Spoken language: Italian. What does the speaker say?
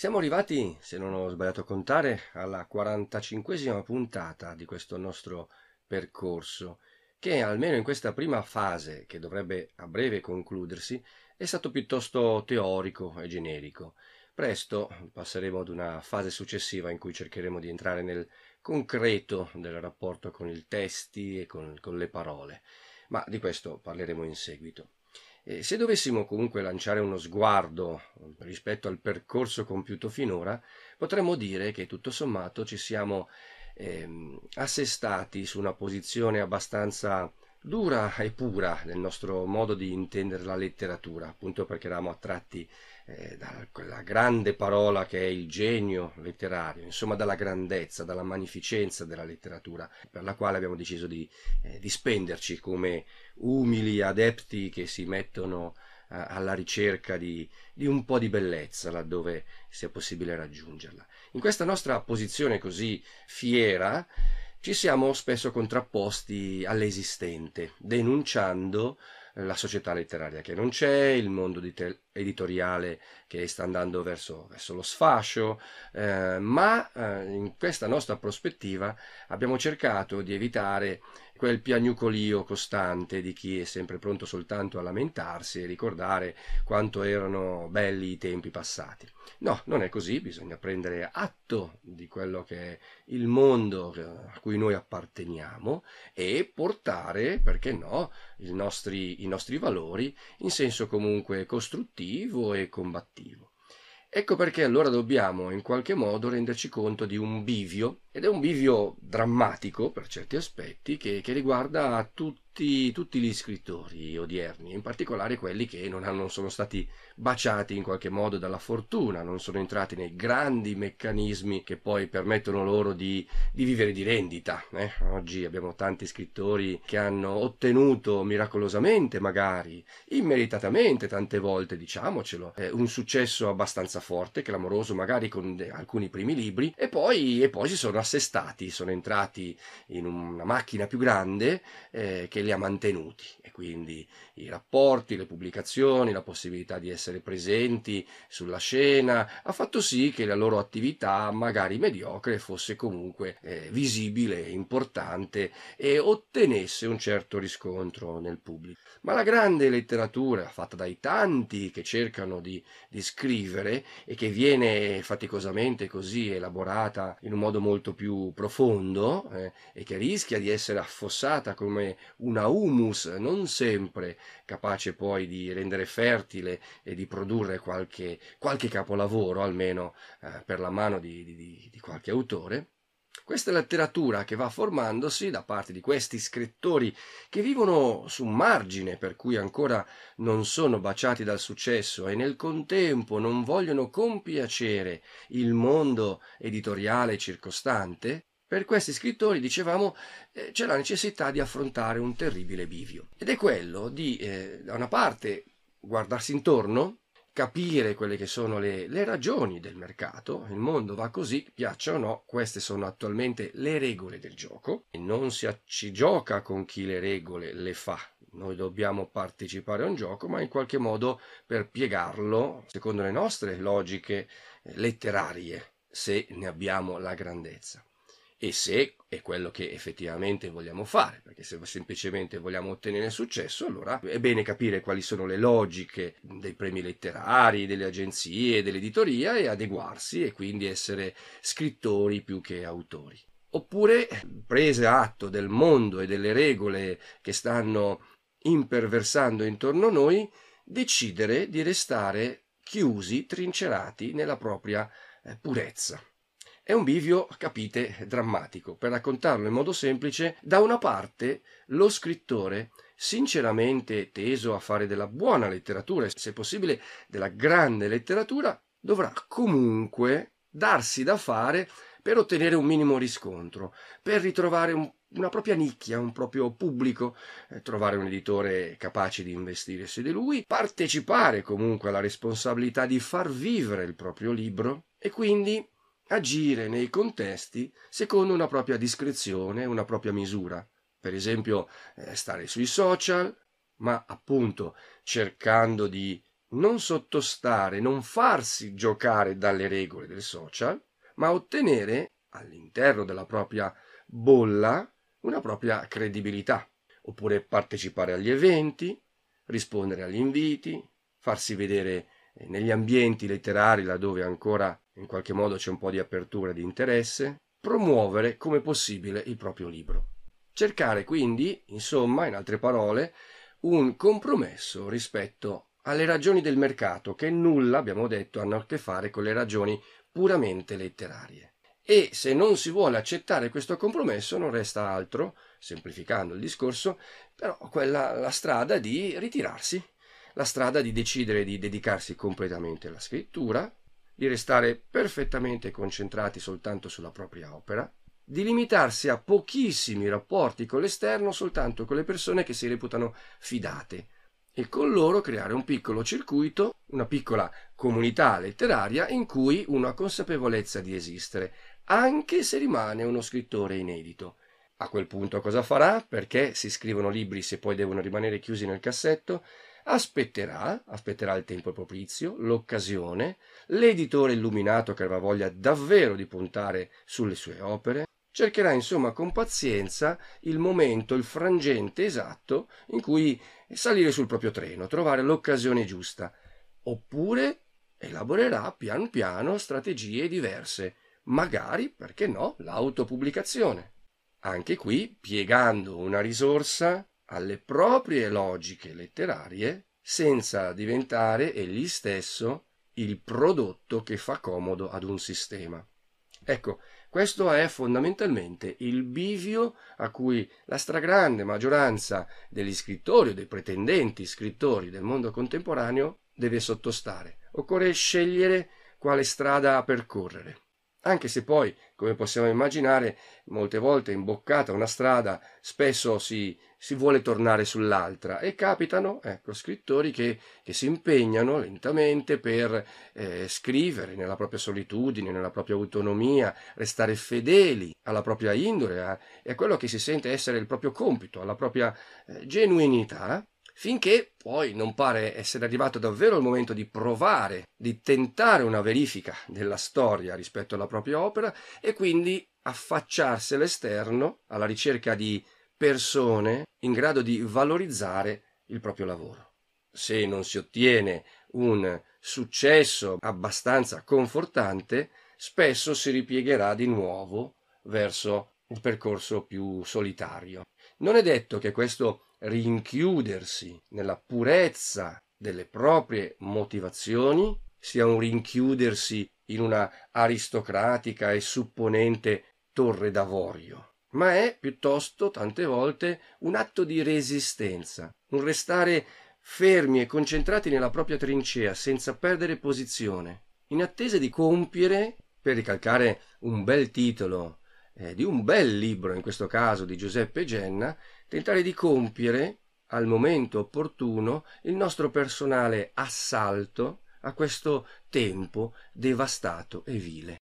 Siamo arrivati, se non ho sbagliato a contare, alla 45esima puntata di questo nostro percorso, che almeno in questa prima fase, che dovrebbe a breve concludersi, è stato piuttosto teorico e generico. Presto passeremo ad una fase successiva in cui cercheremo di entrare nel concreto del rapporto con i testi e con, con le parole, ma di questo parleremo in seguito. E se dovessimo comunque lanciare uno sguardo rispetto al percorso compiuto finora, potremmo dire che tutto sommato ci siamo ehm, assestati su una posizione abbastanza dura e pura nel nostro modo di intendere la letteratura, appunto perché eravamo attratti eh, da quella grande parola che è il genio letterario, insomma dalla grandezza, dalla magnificenza della letteratura, per la quale abbiamo deciso di, eh, di spenderci come umili adepti che si mettono eh, alla ricerca di, di un po' di bellezza laddove sia possibile raggiungerla. In questa nostra posizione così fiera, ci siamo spesso contrapposti all'esistente, denunciando la società letteraria che non c'è, il mondo editoriale che sta andando verso, verso lo sfascio, eh, ma eh, in questa nostra prospettiva abbiamo cercato di evitare quel piagnucolio costante di chi è sempre pronto soltanto a lamentarsi e ricordare quanto erano belli i tempi passati. No, non è così, bisogna prendere atto di quello che è il mondo a cui noi apparteniamo e portare, perché no, nostri, i nostri valori in senso comunque costruttivo e combattivo. Ecco perché allora dobbiamo in qualche modo renderci conto di un bivio, ed è un bivio drammatico per certi aspetti, che, che riguarda tutti tutti, tutti, gli scrittori odierni, in particolare quelli che non, hanno, non, sono stati baciati in qualche modo dalla fortuna, non sono entrati nei grandi meccanismi che poi permettono loro di, di vivere di rendita. Eh? Oggi abbiamo tanti scrittori che hanno ottenuto miracolosamente, magari, immeritatamente tante volte, diciamocelo, eh, un successo abbastanza forte, clamoroso, magari con de- alcuni primi libri, e poi, e poi si sono assestati, sono entrati in una macchina più grande eh, che li ha mantenuti e quindi i rapporti, le pubblicazioni, la possibilità di essere presenti sulla scena ha fatto sì che la loro attività, magari mediocre, fosse comunque eh, visibile, importante e ottenesse un certo riscontro nel pubblico. Ma la grande letteratura fatta dai tanti che cercano di, di scrivere e che viene faticosamente così elaborata in un modo molto più profondo eh, e che rischia di essere affossata come una humus non sempre capace poi di rendere fertile e di produrre qualche, qualche capolavoro, almeno eh, per la mano di, di, di qualche autore. Questa letteratura che va formandosi da parte di questi scrittori che vivono su un margine per cui ancora non sono baciati dal successo e nel contempo non vogliono compiacere il mondo editoriale circostante, per questi scrittori, dicevamo, eh, c'è la necessità di affrontare un terribile bivio. Ed è quello di, eh, da una parte, guardarsi intorno, capire quelle che sono le, le, ragioni del mercato, il mondo va così, piaccia o no, queste sono attualmente le regole del gioco e non si ci gioca con chi le regole le fa. Noi dobbiamo partecipare a un gioco, ma in qualche modo per piegarlo secondo le nostre logiche eh, letterarie, se ne abbiamo la grandezza e se è quello che effettivamente vogliamo fare, perché se semplicemente vogliamo ottenere successo, allora è bene capire quali sono le logiche dei premi letterari, delle agenzie, dell'editoria e adeguarsi e quindi essere scrittori più che autori. Oppure, prese atto del mondo e delle regole che stanno imperversando intorno a noi, decidere di restare chiusi, trincerati nella propria eh, purezza. È un bivio, capite, drammatico. Per raccontarlo in modo semplice, da una parte lo scrittore, sinceramente teso a fare della buona letteratura e se possibile della grande letteratura, dovrà comunque darsi da fare per ottenere un minimo riscontro, per ritrovare un, una propria nicchia, un proprio pubblico, eh, trovare un editore capace di investire su di lui, partecipare comunque alla responsabilità di far vivere il proprio libro e quindi agire nei contesti secondo una propria discrezione, una propria misura. Per esempio, eh, stare sui social, ma appunto cercando di non sottostare, non farsi giocare dalle regole del social, ma ottenere all'interno della propria bolla una propria credibilità, oppure partecipare agli eventi, rispondere agli inviti, farsi vedere eh, negli ambienti letterari laddove ancora in qualche modo c'è un po' di apertura di interesse, promuovere come possibile il proprio libro. Cercare quindi, insomma, in altre parole, un compromesso rispetto alle ragioni del mercato che nulla, abbiamo detto, hanno a che fare con le ragioni puramente letterarie. E se non si vuole accettare questo compromesso non resta altro, semplificando il discorso, però quella la strada di ritirarsi, la strada di decidere di dedicarsi completamente alla scrittura, di restare perfettamente concentrati soltanto sulla propria opera, di limitarsi a pochissimi rapporti con l'esterno soltanto con le persone che si reputano fidate e con loro creare un piccolo circuito, una piccola comunità letteraria in cui uno ha consapevolezza di esistere, anche se rimane uno scrittore inedito. A quel punto cosa farà? Perché si scrivono libri se poi devono rimanere chiusi nel cassetto? Aspetterà, aspetterà il tempo propizio, l'occasione, l'editore illuminato che avrà voglia davvero di puntare sulle sue opere, cercherà insomma con pazienza il momento, il frangente esatto in cui salire sul proprio treno, trovare l'occasione giusta, oppure elaborerà pian piano strategie diverse, magari, perché no, l'autopubblicazione. Anche qui piegando una risorsa alle proprie logiche letterarie senza diventare egli stesso il prodotto che fa comodo ad un sistema. Ecco, questo è fondamentalmente il bivio a cui la stragrande maggioranza degli scrittori o dei pretendenti scrittori del mondo contemporaneo deve sottostare. Occorre scegliere quale strada percorrere anche se poi, come possiamo immaginare, molte volte imboccata una strada, spesso si, si vuole tornare sull'altra e capitano ecco, scrittori che, che si impegnano lentamente per eh, scrivere nella propria solitudine, nella propria autonomia, restare fedeli alla propria indole a, e a quello che si sente essere il proprio compito, alla propria eh, genuinità finché poi non pare essere arrivato davvero il momento di provare, di tentare una verifica della storia rispetto alla propria opera e quindi affacciarsi all'esterno alla ricerca di persone in grado di valorizzare il proprio lavoro. Se non si ottiene un successo abbastanza confortante, spesso si ripiegherà di nuovo verso il percorso più solitario. Non è detto che questo rinchiudersi nella purezza delle proprie motivazioni sia un rinchiudersi in una aristocratica e supponente torre d'avorio, ma è piuttosto tante volte un atto di resistenza, un restare fermi e concentrati nella propria trincea senza perdere posizione, in attesa di compiere, per ricalcare un bel titolo eh, di un bel libro, in questo caso di Giuseppe Genna, tentare di compiere al momento opportuno il nostro personale assalto a questo tempo devastato e vile.